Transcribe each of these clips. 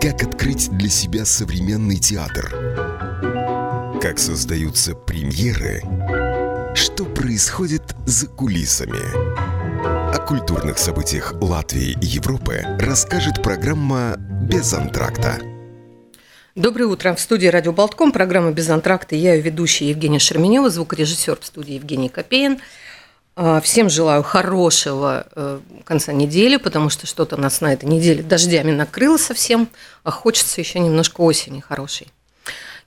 Как открыть для себя современный театр? Как создаются премьеры? Что происходит за кулисами? О культурных событиях Латвии и Европы расскажет программа «Без антракта». Доброе утро. В студии «Радио Болтком» программа «Без антракта». Я ее ведущая Евгения Шерменева, звукорежиссер в студии Евгений Копеин. А, всем желаю хорошего э, конца недели, потому что что-то нас на этой неделе дождями накрыло совсем, а хочется еще немножко осени хорошей.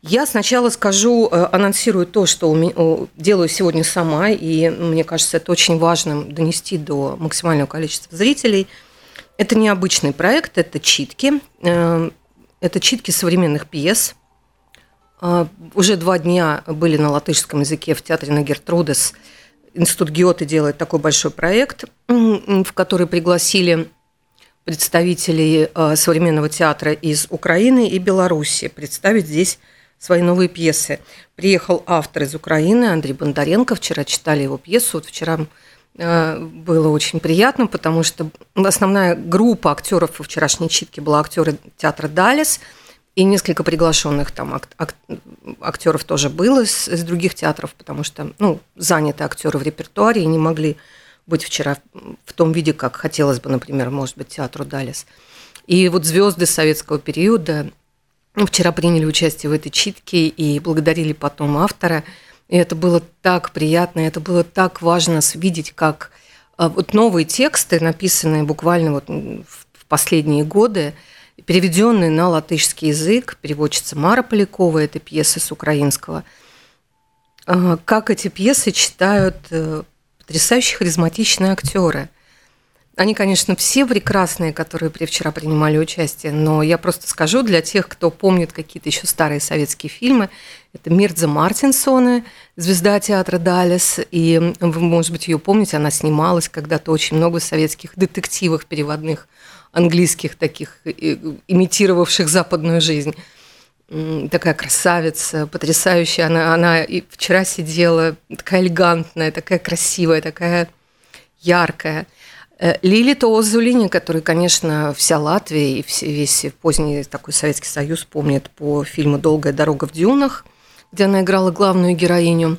Я сначала скажу, э, анонсирую то, что делаю сегодня сама, и мне кажется, это очень важным донести до максимального количества зрителей. Это необычный проект, это читки. Э, это читки современных пьес. Уже два дня были на латышском языке в театре на Гертрудес – Институт Геоты делает такой большой проект, в который пригласили представителей э, современного театра из Украины и Беларуси представить здесь свои новые пьесы. Приехал автор из Украины Андрей Бондаренко. Вчера читали его пьесу. Вот вчера э, было очень приятно, потому что основная группа актеров во вчерашней читке была актеры театра Далис – и несколько приглашенных там ак- ак- актеров тоже было из, из других театров, потому что ну, заняты актеры в репертуаре и не могли быть вчера в том виде, как хотелось бы, например, может быть, театру Далис. И вот звезды советского периода вчера приняли участие в этой читке и благодарили потом автора. И это было так приятно, это было так важно видеть, как а, вот новые тексты, написанные буквально вот в последние годы, переведенный на латышский язык, переводчица Мара Полякова, это пьесы с украинского. А, как эти пьесы читают э, потрясающие харизматичные актеры. Они, конечно, все прекрасные, которые вчера принимали участие, но я просто скажу для тех, кто помнит какие-то еще старые советские фильмы, это Мирдза Мартинсона, звезда театра Далес, и вы, может быть, ее помните, она снималась когда-то очень много советских детективов переводных английских таких, имитировавших западную жизнь. Такая красавица, потрясающая. Она, она и вчера сидела, такая элегантная, такая красивая, такая яркая. Э, Лили Тоозулини, который, конечно, вся Латвия и весь поздний такой Советский Союз помнит по фильму «Долгая дорога в дюнах», где она играла главную героиню,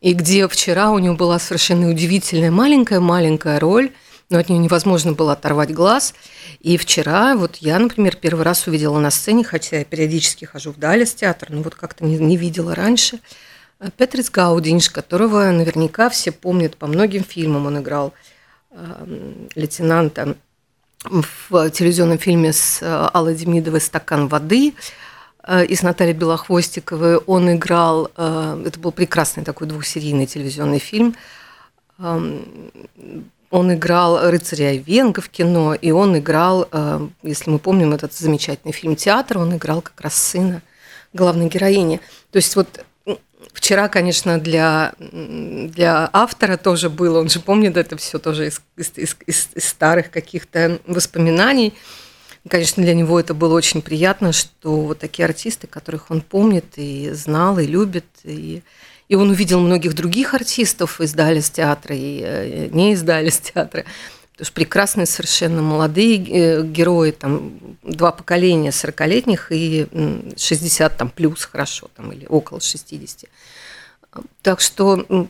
и где вчера у нее была совершенно удивительная маленькая-маленькая роль – но от нее невозможно было оторвать глаз. И вчера вот я, например, первый раз увидела на сцене, хотя я периодически хожу в Далес театр, но вот как-то не, не видела раньше, Петрис Гаудинш, которого наверняка все помнят по многим фильмам. Он играл э, лейтенанта в телевизионном фильме с э, Аллой Демидовой «Стакан воды», э, и с Натальей Белохвостиковой. Он играл, э, это был прекрасный такой двухсерийный телевизионный фильм, он играл рыцаря Венга в кино, и он играл, э, если мы помним этот замечательный фильм «Театр», он играл как раз сына главной героини. То есть вот вчера, конечно, для, для автора тоже было, он же помнит это все тоже из, из, из, из старых каких-то воспоминаний. Конечно, для него это было очень приятно, что вот такие артисты, которых он помнит и знал, и любит, и, и он увидел многих других артистов из Далис театра и э, не из Далис театра. Потому что прекрасные совершенно молодые э, герои, там два поколения 40-летних и 60 там плюс хорошо, там, или около 60. Так что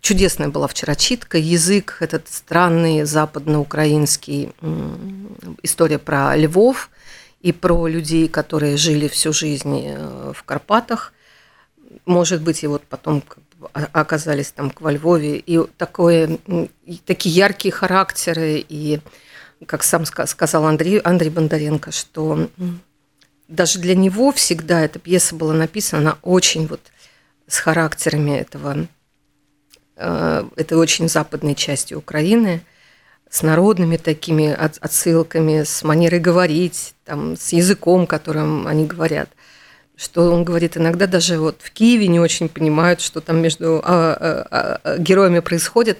чудесная была вчера читка, язык этот странный западноукраинский, история про львов и про людей, которые жили всю жизнь э, в Карпатах – может быть, и вот потом оказались там во Львове, и такое, и такие яркие характеры, и, как сам сказал Андрей, Андрей Бондаренко, что даже для него всегда эта пьеса была написана, очень вот с характерами этого, э, этой очень западной части Украины, с народными такими отсылками, с манерой говорить, там, с языком, которым они говорят – что он говорит, иногда даже вот в Киеве не очень понимают, что там между а, а, а, героями происходит.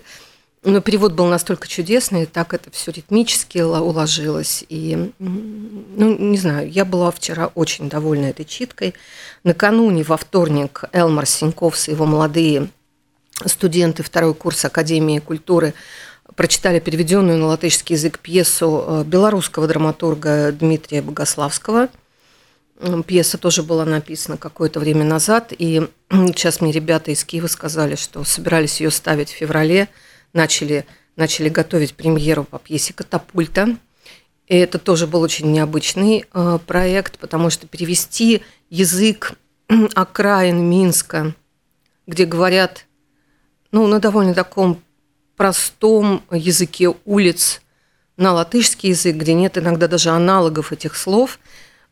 Но перевод был настолько чудесный, так это все ритмически уложилось. И, ну, не знаю, я была вчера очень довольна этой читкой. Накануне, во вторник, Элмар Синьков и его молодые студенты второй курс Академии культуры прочитали переведенную на латышский язык пьесу э, белорусского драматурга Дмитрия Богославского. Пьеса тоже была написана какое-то время назад, и сейчас мне ребята из Киева сказали, что собирались ее ставить в феврале, начали, начали готовить премьеру по пьесе «Катапульта». И это тоже был очень необычный э, проект, потому что перевести язык окраин Минска, где говорят ну, на довольно таком простом языке улиц на латышский язык, где нет иногда даже аналогов этих слов.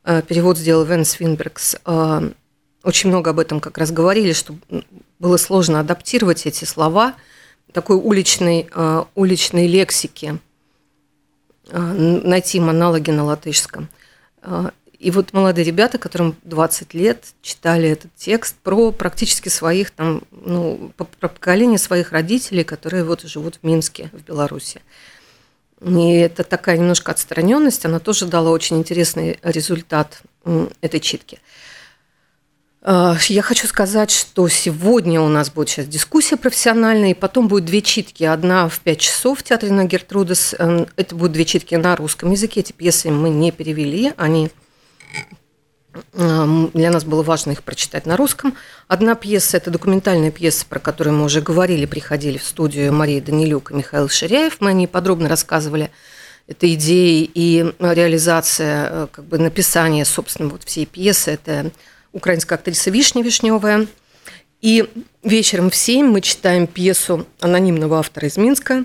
Э, перевод сделал Вен Свинбергс. Э, очень много об этом как раз говорили, что было сложно адаптировать эти слова такой уличной, э, уличной лексики, найти им аналоги на латышском. И вот молодые ребята, которым 20 лет, читали этот текст про практически своих, там, ну, про поколение своих родителей, которые вот живут в Минске, в Беларуси. И это такая немножко отстраненность, она тоже дала очень интересный результат этой читки. А, я хочу сказать, что сегодня у нас будет сейчас дискуссия профессиональная, и потом будет две читки. Одна в 5 часов в театре на Гертрудес. Это будут две читки на русском языке. Эти пьесы мы не перевели, они для нас было важно их прочитать на русском. Одна пьеса – это документальная пьеса, про которую мы уже говорили, приходили в студию Мария Данилюк и Михаил Ширяев. Мы о ней подробно рассказывали. Это идеи и реализация, э, как бы написание, собственно, вот всей пьесы. Это украинская актриса Вишня Вишневая. И вечером в 7 мы читаем пьесу анонимного автора из Минска.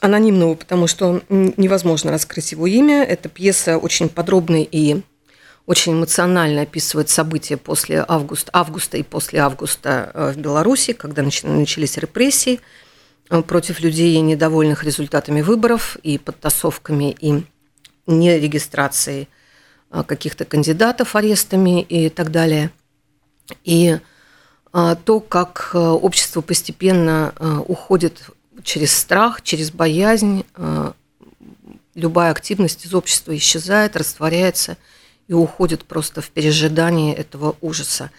Анонимного, потому что невозможно раскрыть его имя. Эта пьеса очень подробный и очень эмоционально описывает события после августа, августа и после августа э, в Беларуси, когда начались репрессии э, против людей, недовольных результатами выборов и подтасовками и нерегистрацией э, каких-то кандидатов арестами и так далее. И то, как общество постепенно уходит через страх, через боязнь, любая активность из общества исчезает, растворяется – и уходит просто в пережидание этого ужаса.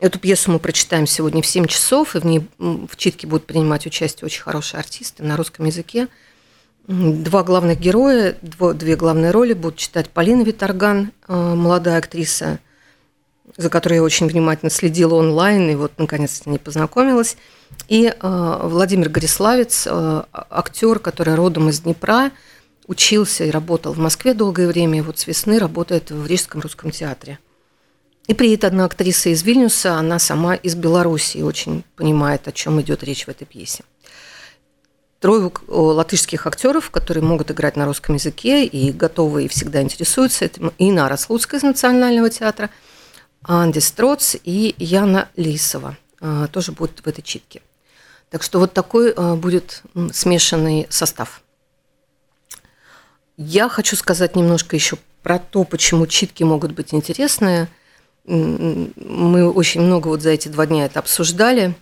Эту пьесу мы прочитаем сегодня в 7 часов, и в ней в читке будут принимать участие очень хорошие артисты на русском языке. Два главных героя, две главные роли будут читать Полина Виторган, э, молодая актриса, за которой я очень внимательно следила онлайн, и вот наконец-то не познакомилась, и э, Владимир Гориславец, э, актер, который родом из Днепра, учился и работал в Москве долгое время, и вот с весны работает в Рижском русском театре. И приедет одна актриса из Вильнюса, она сама из Беларуси и очень понимает, о чем идет речь в этой пьесе. Трое латышских актеров, которые могут играть на русском языке и готовы и всегда интересуются этим. Инара Слуцкая из Национального театра, Анди Строц и Яна Лисова а, тоже будут в этой читке. Так что вот такой а, будет смешанный состав. Я хочу сказать немножко еще про то, почему читки могут быть интересные. Мы очень много вот за эти два дня это обсуждали.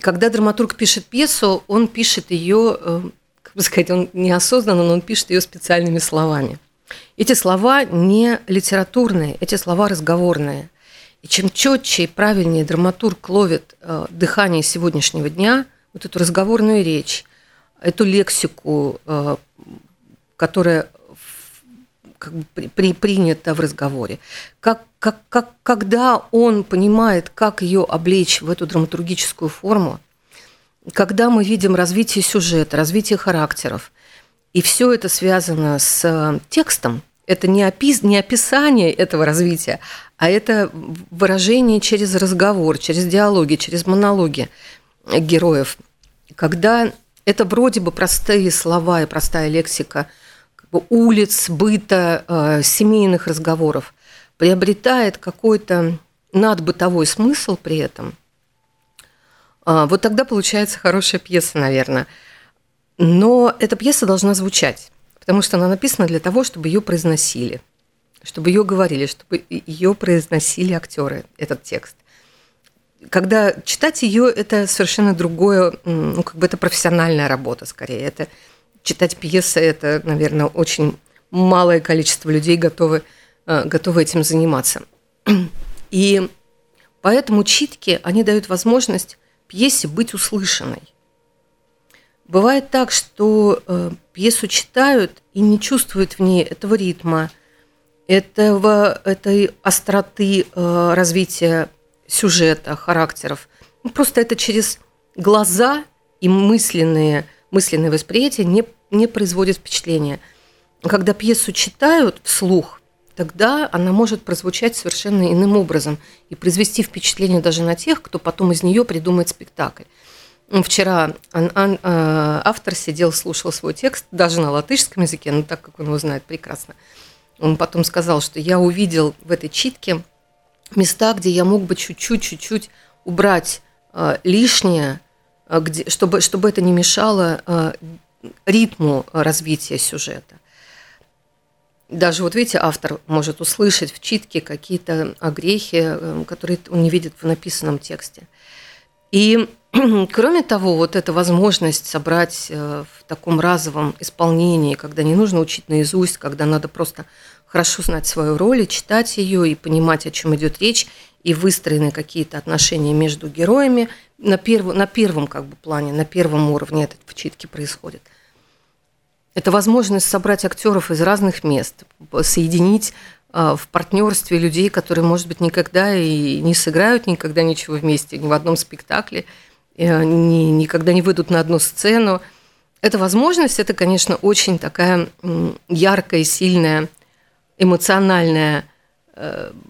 Когда драматург пишет пьесу, он пишет ее, э, как бы сказать, он неосознанно, но он пишет ее специальными словами. Эти слова не литературные, эти слова разговорные. И чем четче и правильнее драматург ловит э, дыхание сегодняшнего дня, вот эту разговорную речь, эту лексику, которая как бы при, принята в разговоре. Как, как, как, когда он понимает, как ее облечь в эту драматургическую форму, когда мы видим развитие сюжета, развитие характеров, и все это связано с э, текстом, это не, опис, не описание этого развития, а это выражение через разговор, через диалоги, через монологи героев. Когда это вроде бы простые слова и простая лексика – улиц, быта, э, семейных разговоров, приобретает какой-то надбытовой смысл при этом, а, вот тогда получается хорошая пьеса, наверное. Но эта пьеса должна звучать, потому что она написана для того, чтобы ее произносили, чтобы ее говорили, чтобы ее произносили актеры, этот текст. Когда читать ее, это совершенно другое, ну, как бы это профессиональная работа скорее. Это читать пьесы, это, наверное, очень малое количество людей готовы, э, готовы этим заниматься. И поэтому читки, они дают возможность пьесе быть услышанной. Бывает так, что э, пьесу читают и не чувствуют в ней этого ритма, этого, этой остроты э, развития сюжета, характеров. Ну, просто это через глаза и мысленные, мысленные восприятия не, не производит впечатления. Когда пьесу читают вслух, тогда она может прозвучать совершенно иным образом и произвести впечатление даже на тех, кто потом из нее придумает спектакль. Вчера э, автор сидел, слушал свой текст, даже на латышском языке, но так как он его знает прекрасно. Он потом сказал, что я увидел в этой читке места, где я мог бы чуть-чуть, чуть-чуть убрать э, лишнее, где, чтобы, чтобы это не мешало ритму развития сюжета. Даже вот видите, автор может услышать в читке какие-то огрехи, которые он не видит в написанном тексте. И Кроме того, вот эта возможность собрать э, в таком разовом исполнении, когда не нужно учить наизусть, когда надо просто хорошо знать свою роль и читать ее, и понимать, о чем идет речь, и выстроены какие-то отношения между героями, на, перв, на первом как бы, плане, на первом уровне это в читке происходит. Это возможность собрать актеров из разных мест, соединить э, в партнерстве людей, которые, может быть, никогда и не сыграют никогда ничего вместе, ни в одном спектакле – ни, никогда не выйдут на одну сцену. Эта возможность, это, конечно, очень такая яркая, сильная, эмоциональная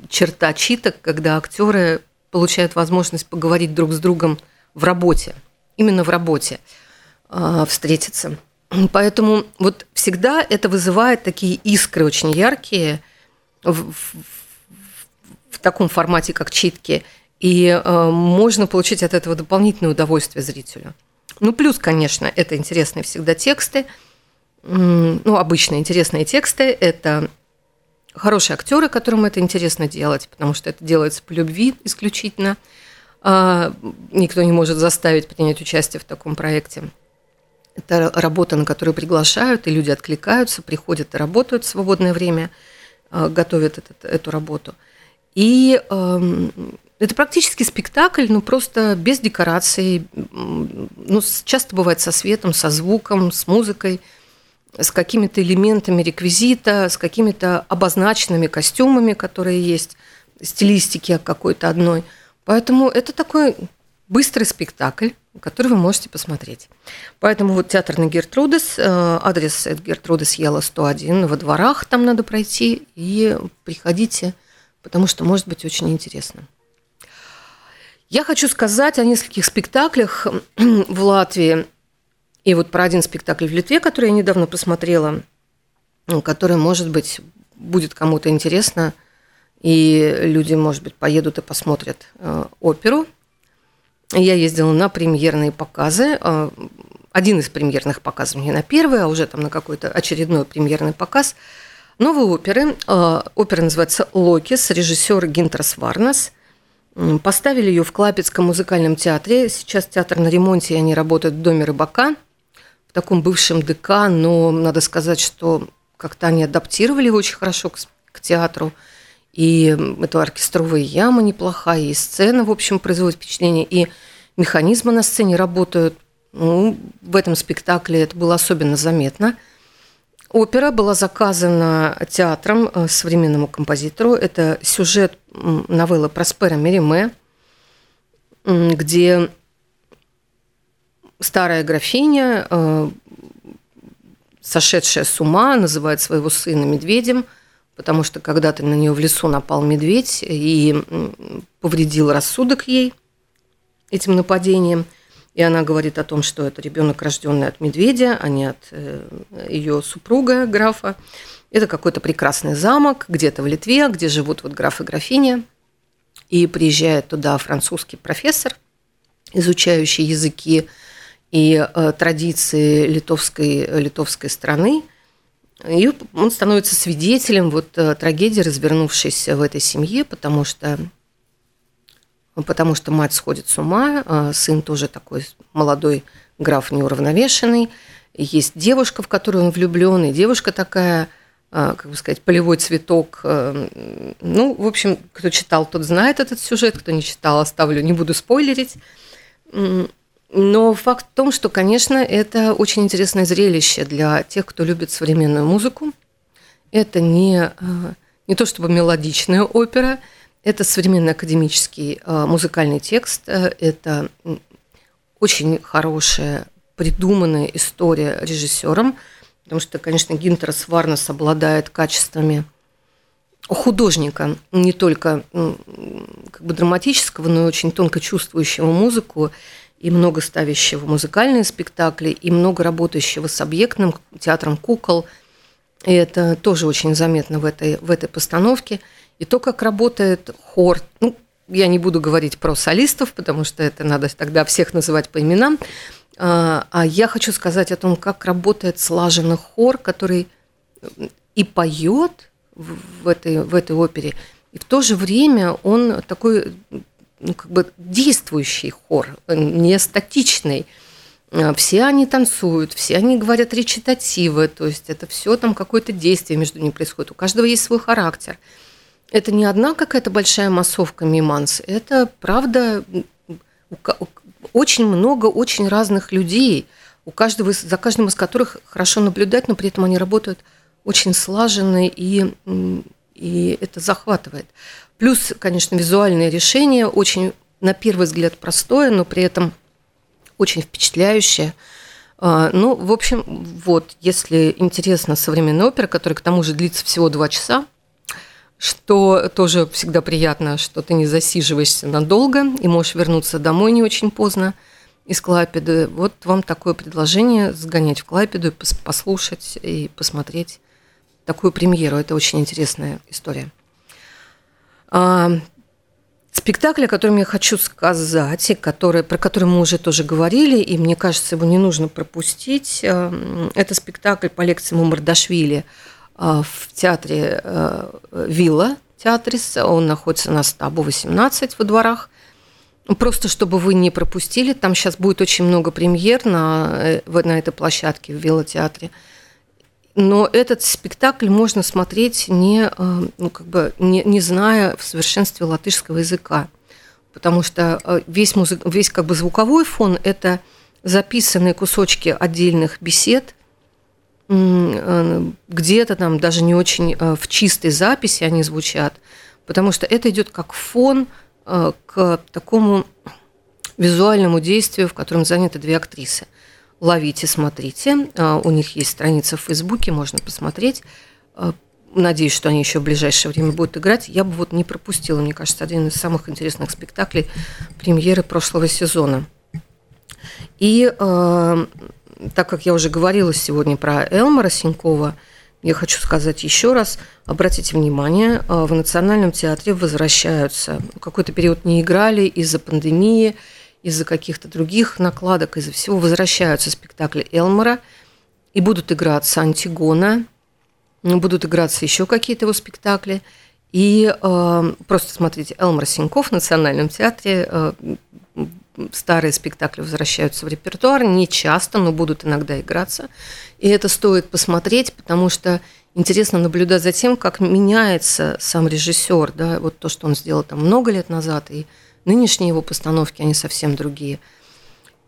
черта читок, когда актеры получают возможность поговорить друг с другом в работе, именно в работе э, встретиться. Поэтому вот всегда это вызывает такие искры очень яркие в, в, в таком формате, как читки – и э, можно получить от этого дополнительное удовольствие зрителю. Ну, плюс, конечно, это интересные всегда тексты. Ну, обычно интересные тексты – это хорошие актеры, которым это интересно делать, потому что это делается по любви исключительно. А, никто не может заставить принять участие в таком проекте. Это работа, на которую приглашают, и люди откликаются, приходят и работают в свободное время, а, готовят этот, эту работу. И эм, это практически спектакль, но просто без декораций. Ну, часто бывает со светом, со звуком, с музыкой, с какими-то элементами реквизита, с какими-то обозначенными костюмами, которые есть, стилистики какой-то одной. Поэтому это такой быстрый спектакль, который вы можете посмотреть. Поэтому вот театр на Гертрудес, э, адрес это Гертрудес Ела 101, во дворах там надо пройти, и приходите, потому что может быть очень интересно. Я хочу сказать о нескольких спектаклях в Латвии. И вот про один спектакль в Литве, который я недавно посмотрела, который, может быть, будет кому-то интересно, и люди, может быть, поедут и посмотрят э, оперу. Я ездила на премьерные показы. Э, один из премьерных показов не на первый, а уже там на какой-то очередной премьерный показ новой оперы. Э, опера называется «Локис», режиссер Гинтерс Варнас – Поставили ее в Клапецком музыкальном театре. Сейчас театр на ремонте, и они работают в Доме рыбака, в таком бывшем ДК, но надо сказать, что как-то они адаптировали очень хорошо к, к театру. И это оркестровая яма неплохая, и сцена, в общем, производит впечатление, и механизмы на сцене работают. Ну, в этом спектакле это было особенно заметно – Опера была заказана театром э, современному композитору. Это сюжет новеллы Проспера Мериме, где старая графиня, э, сошедшая с ума, называет своего сына медведем, потому что когда-то на нее в лесу напал медведь и повредил рассудок ей этим нападением – и она говорит о том, что это ребенок, рожденный от медведя, а не от э, ее супруга, графа. Это какой-то прекрасный замок где-то в Литве, где живут вот граф и графиня. И приезжает туда французский профессор, изучающий языки и э, традиции литовской, литовской страны. И он становится свидетелем вот э, трагедии, развернувшейся в этой семье, потому что потому что мать сходит с ума, а сын тоже такой молодой граф неуравновешенный, есть девушка, в которую он влюблен, и девушка такая, а, как бы сказать, полевой цветок. Ну, в общем, кто читал, тот знает этот сюжет, кто не читал, оставлю, не буду спойлерить. Но факт в том, что, конечно, это очень интересное зрелище для тех, кто любит современную музыку. Это не, э, не то чтобы мелодичная опера, это современный академический э, музыкальный текст, э, это очень хорошая придуманная история режиссером, потому что, конечно, Гинтерс Варнес обладает качествами художника, не только как бы драматического, но и очень тонко чувствующего музыку и много ставящего музыкальные спектакли, и много работающего с объектным театром кукол. И это тоже очень заметно в этой, в этой постановке. И то, как работает хор, ну, я не буду говорить про солистов, потому что это надо тогда всех называть по именам, а, а я хочу сказать о том, как работает слаженный хор, который и поет в этой, в этой опере, и в то же время он такой ну, как бы действующий хор, не статичный. А, все они танцуют, все они говорят речитативы, то есть это все там какое-то действие между ними происходит. У каждого есть свой характер. Это не одна какая-то большая массовка миманс, это правда очень много очень разных людей, у каждого, за каждым из которых хорошо наблюдать, но при этом они работают очень слаженно и, и это захватывает. Плюс, конечно, визуальное решение очень, на первый взгляд, простое, но при этом очень впечатляющее. А, ну, в общем, вот, если интересна современная опера, которая к тому же длится всего два часа, что тоже всегда приятно, что ты не засиживаешься надолго и можешь вернуться домой не очень поздно из Клайпеды. Вот вам такое предложение сгонять в Клайпеду послушать и посмотреть такую премьеру. Это очень интересная история. А, спектакль, о котором я хочу сказать, и который, про который мы уже тоже говорили, и мне кажется, его не нужно пропустить, а, это спектакль по лекциям Мардашвили а, в театре Вилла Театрис. Он находится на Стабу 18 во дворах. Просто чтобы вы не пропустили, там сейчас будет очень много премьер на, э, на этой площадке в Вилла Театре. Но этот спектакль можно смотреть не, э, ну, как бы, не, не зная в совершенстве латышского языка, потому что э, весь, музык, весь как бы звуковой фон – это записанные кусочки отдельных бесед, э, где-то там даже не очень в чистой записи они звучат, потому что это идет как фон к такому визуальному действию, в котором заняты две актрисы – ловите, смотрите. А, у них есть страница в Фейсбуке, можно посмотреть. А, надеюсь, что они еще в ближайшее время будут играть. Я бы вот не пропустила, мне кажется, один из самых интересных спектаклей премьеры прошлого сезона. И э, так как я уже говорила сегодня про Элмара Синькова, я хочу сказать еще раз, обратите внимание, в Национальном театре возвращаются, какой-то период не играли из-за пандемии, из-за каких-то других накладок, из-за всего возвращаются спектакли Элмора и будут играться Антигона, будут играться еще какие-то его спектакли. И э, просто смотрите, Элмар Синьков в Национальном театре, э, старые спектакли возвращаются в репертуар, не часто, но будут иногда играться. И это стоит посмотреть, потому что интересно наблюдать за тем, как меняется сам режиссер, да, вот то, что он сделал там много лет назад, и Нынешние его постановки, они совсем другие.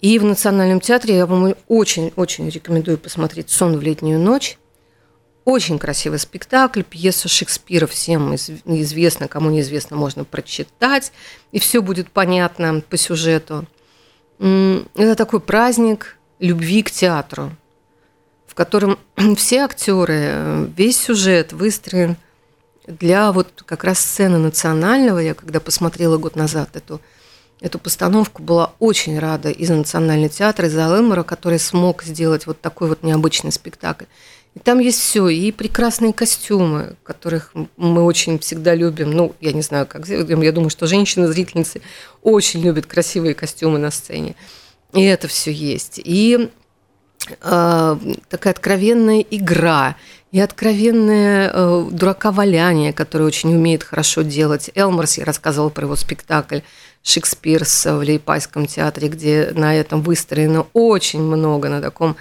И в Национальном театре я вам очень-очень рекомендую посмотреть «Сон в летнюю ночь». Очень красивый спектакль, пьеса Шекспира всем известно, кому неизвестно, можно прочитать, и все будет понятно по сюжету. Это такой праздник любви к театру, в котором все актеры, весь сюжет выстроен – для вот как раз сцены национального, я когда посмотрела год назад эту, эту постановку, была очень рада из Национального театра, из Алэмора, который смог сделать вот такой вот необычный спектакль. И там есть все, и прекрасные костюмы, которых мы очень всегда любим. Ну, я не знаю, как я думаю, что женщины-зрительницы очень любят красивые костюмы на сцене. И это все есть. И э, такая откровенная игра и откровенное э, дурака-валяние, которое очень умеет хорошо делать. Элморс, я рассказывала про его спектакль «Шекспирс» в Лейпайском театре, где на этом выстроено очень много, на таком,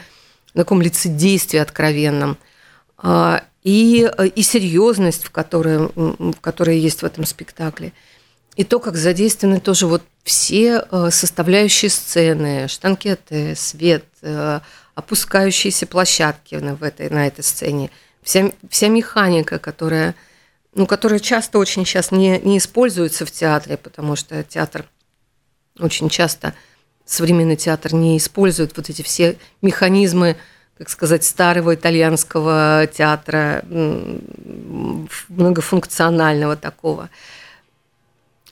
на таком лицедействии откровенном. А, и, и серьезность, в которой, в которой есть в этом спектакле. и то, как задействованы тоже вот все э, составляющие сцены, штанкеты, свет, э, опускающиеся площадки в этой, на этой сцене, вся, вся механика, которая, ну, которая часто очень сейчас не, не используется в театре, потому что театр очень часто, современный театр не использует вот эти все механизмы, как сказать, старого итальянского театра, многофункционального такого.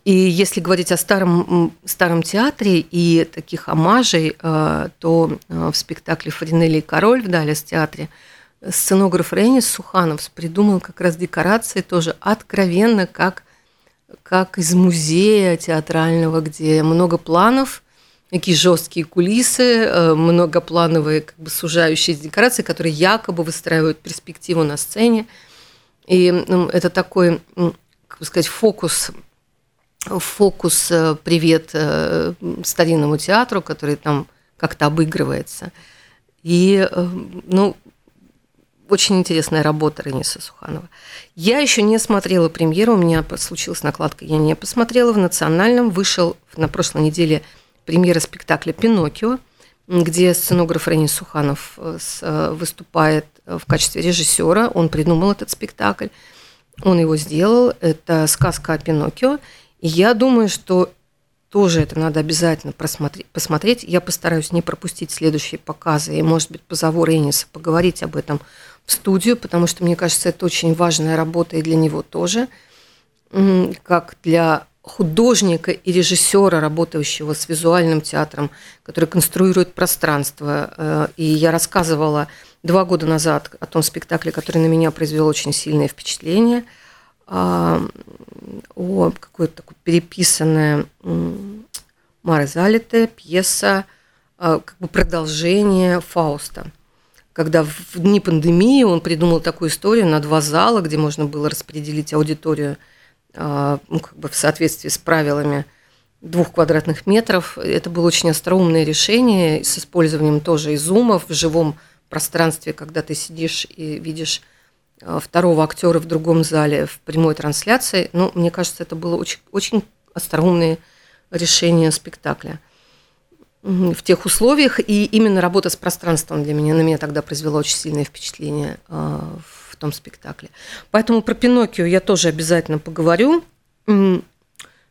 И если говорить о старом, старом театре и таких омажей, э, то э, в спектакле «Фаринелли и король» в Далес театре сценограф Ренис Суханов придумал как раз декорации тоже откровенно, как, как из музея театрального, где много планов, такие жесткие кулисы, э, многоплановые как бы сужающиеся декорации, которые якобы выстраивают перспективу на сцене. И ну, это такой, как бы сказать, фокус фокус э, «Привет» э, старинному театру, который там как-то обыгрывается. И, э, ну, очень интересная работа Рениса Суханова. Я еще не смотрела премьеру, у меня случилась накладка, я не посмотрела. В «Национальном» вышел на прошлой неделе премьера спектакля «Пиноккио», где сценограф Ренис Суханов выступает в качестве режиссера. Он придумал этот спектакль, он его сделал. Это сказка о Пиноккио. Я думаю, что тоже это надо обязательно просмотреть, посмотреть. Я постараюсь не пропустить следующие показы и, может быть, позову Рейниса поговорить об этом в студию, потому что, мне кажется, это очень важная работа и для него тоже, как для художника и режиссера, работающего с визуальным театром, который конструирует пространство. Э, и я рассказывала два года назад о том спектакле, который на меня произвел очень сильное впечатление – о какой-то такой переписанная Мары пьеса, а, как бы продолжение Фауста. Когда в дни пандемии он придумал такую историю на два зала, где можно было распределить аудиторию а, ну, как бы в соответствии с правилами двух квадратных метров. Это было очень остроумное решение с использованием тоже и зумов в живом пространстве, когда ты сидишь и видишь второго актера в другом зале в прямой трансляции. Ну, мне кажется, это было очень, очень остроумное решение спектакля в тех условиях. И именно работа с пространством для меня, на меня тогда произвела очень сильное впечатление э, в том спектакле. Поэтому про Пиноккио я тоже обязательно поговорю.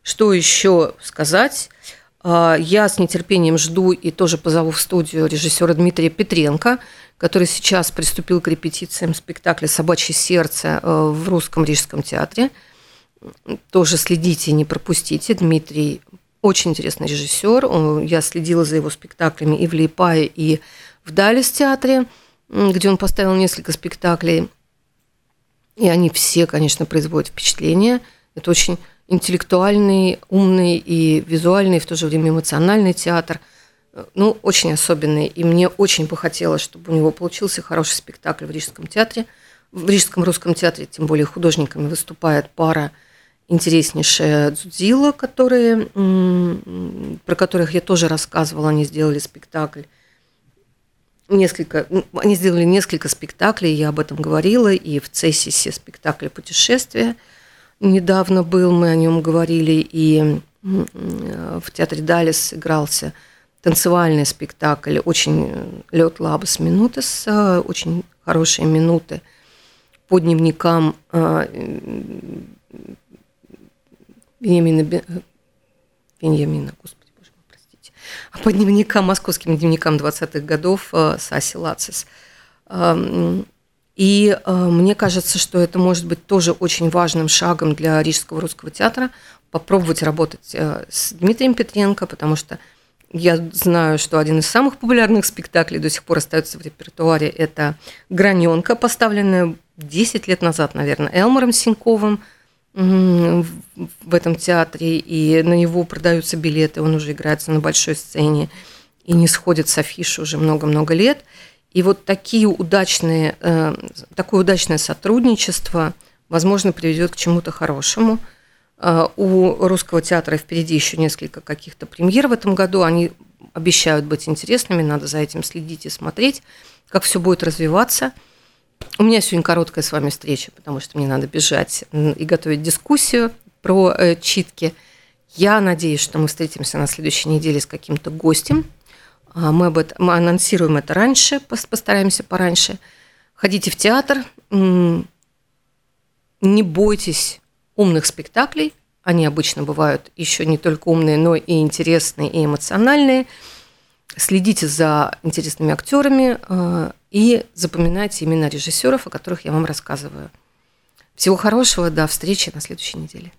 Что еще сказать? Э, я с нетерпением жду и тоже позову в студию режиссера Дмитрия Петренко – который сейчас приступил к репетициям спектакля «Собачье сердце» э, в Русском Рижском театре. Тоже следите, не пропустите. Дмитрий очень интересный режиссер. Я следила за его спектаклями и в Лейпае, и в Далис театре, где он поставил несколько спектаклей. И они все, конечно, производят впечатление. Это очень интеллектуальный, умный и визуальный, в то же время эмоциональный театр – ну, очень особенный. И мне очень бы хотелось, чтобы у него получился хороший спектакль в Рижском театре. В Рижском русском театре, тем более художниками, выступает пара интереснейшая Дзудзила, которые, про которых я тоже рассказывала. Они сделали спектакль. Несколько, они сделали несколько спектаклей, я об этом говорила, и в Цессисе спектакль «Путешествие» недавно был, мы о нем говорили, и в театре Далис игрался – танцевальный спектакль, очень э, лед лабас минуты с э, очень хорошие минуты по дневникам э, Вениамина, Вениамина, господи, боже мой, простите, по дневникам, московским дневникам 20-х годов Саси Лацис. Эм, и мне кажется, что это может быть тоже очень важным шагом для Рижского русского театра попробовать работать с Дмитрием Петренко, потому что я знаю, что один из самых популярных спектаклей до сих пор остается в репертуаре. Это «Граненка», поставленная 10 лет назад, наверное, Элмором Синьковым в этом театре. И на него продаются билеты, он уже играется на большой сцене и не сходит с афиши уже много-много лет. И вот такие удачные, э, такое удачное сотрудничество, возможно, приведет к чему-то хорошему – у русского театра впереди еще несколько каких-то премьер в этом году. Они обещают быть интересными, надо за этим следить и смотреть, как все будет развиваться. У меня сегодня короткая с вами встреча, потому что мне надо бежать и готовить дискуссию про э, читки Я надеюсь, что мы встретимся на следующей неделе с каким-то гостем. А, мы, об этом, мы анонсируем это раньше, постараемся пораньше. Ходите в театр, не бойтесь умных спектаклей. Они обычно бывают еще не только умные, но и интересные, и эмоциональные. Следите за интересными актерами а, и запоминайте имена режиссеров, о которых я вам рассказываю. Всего хорошего, до встречи на следующей неделе.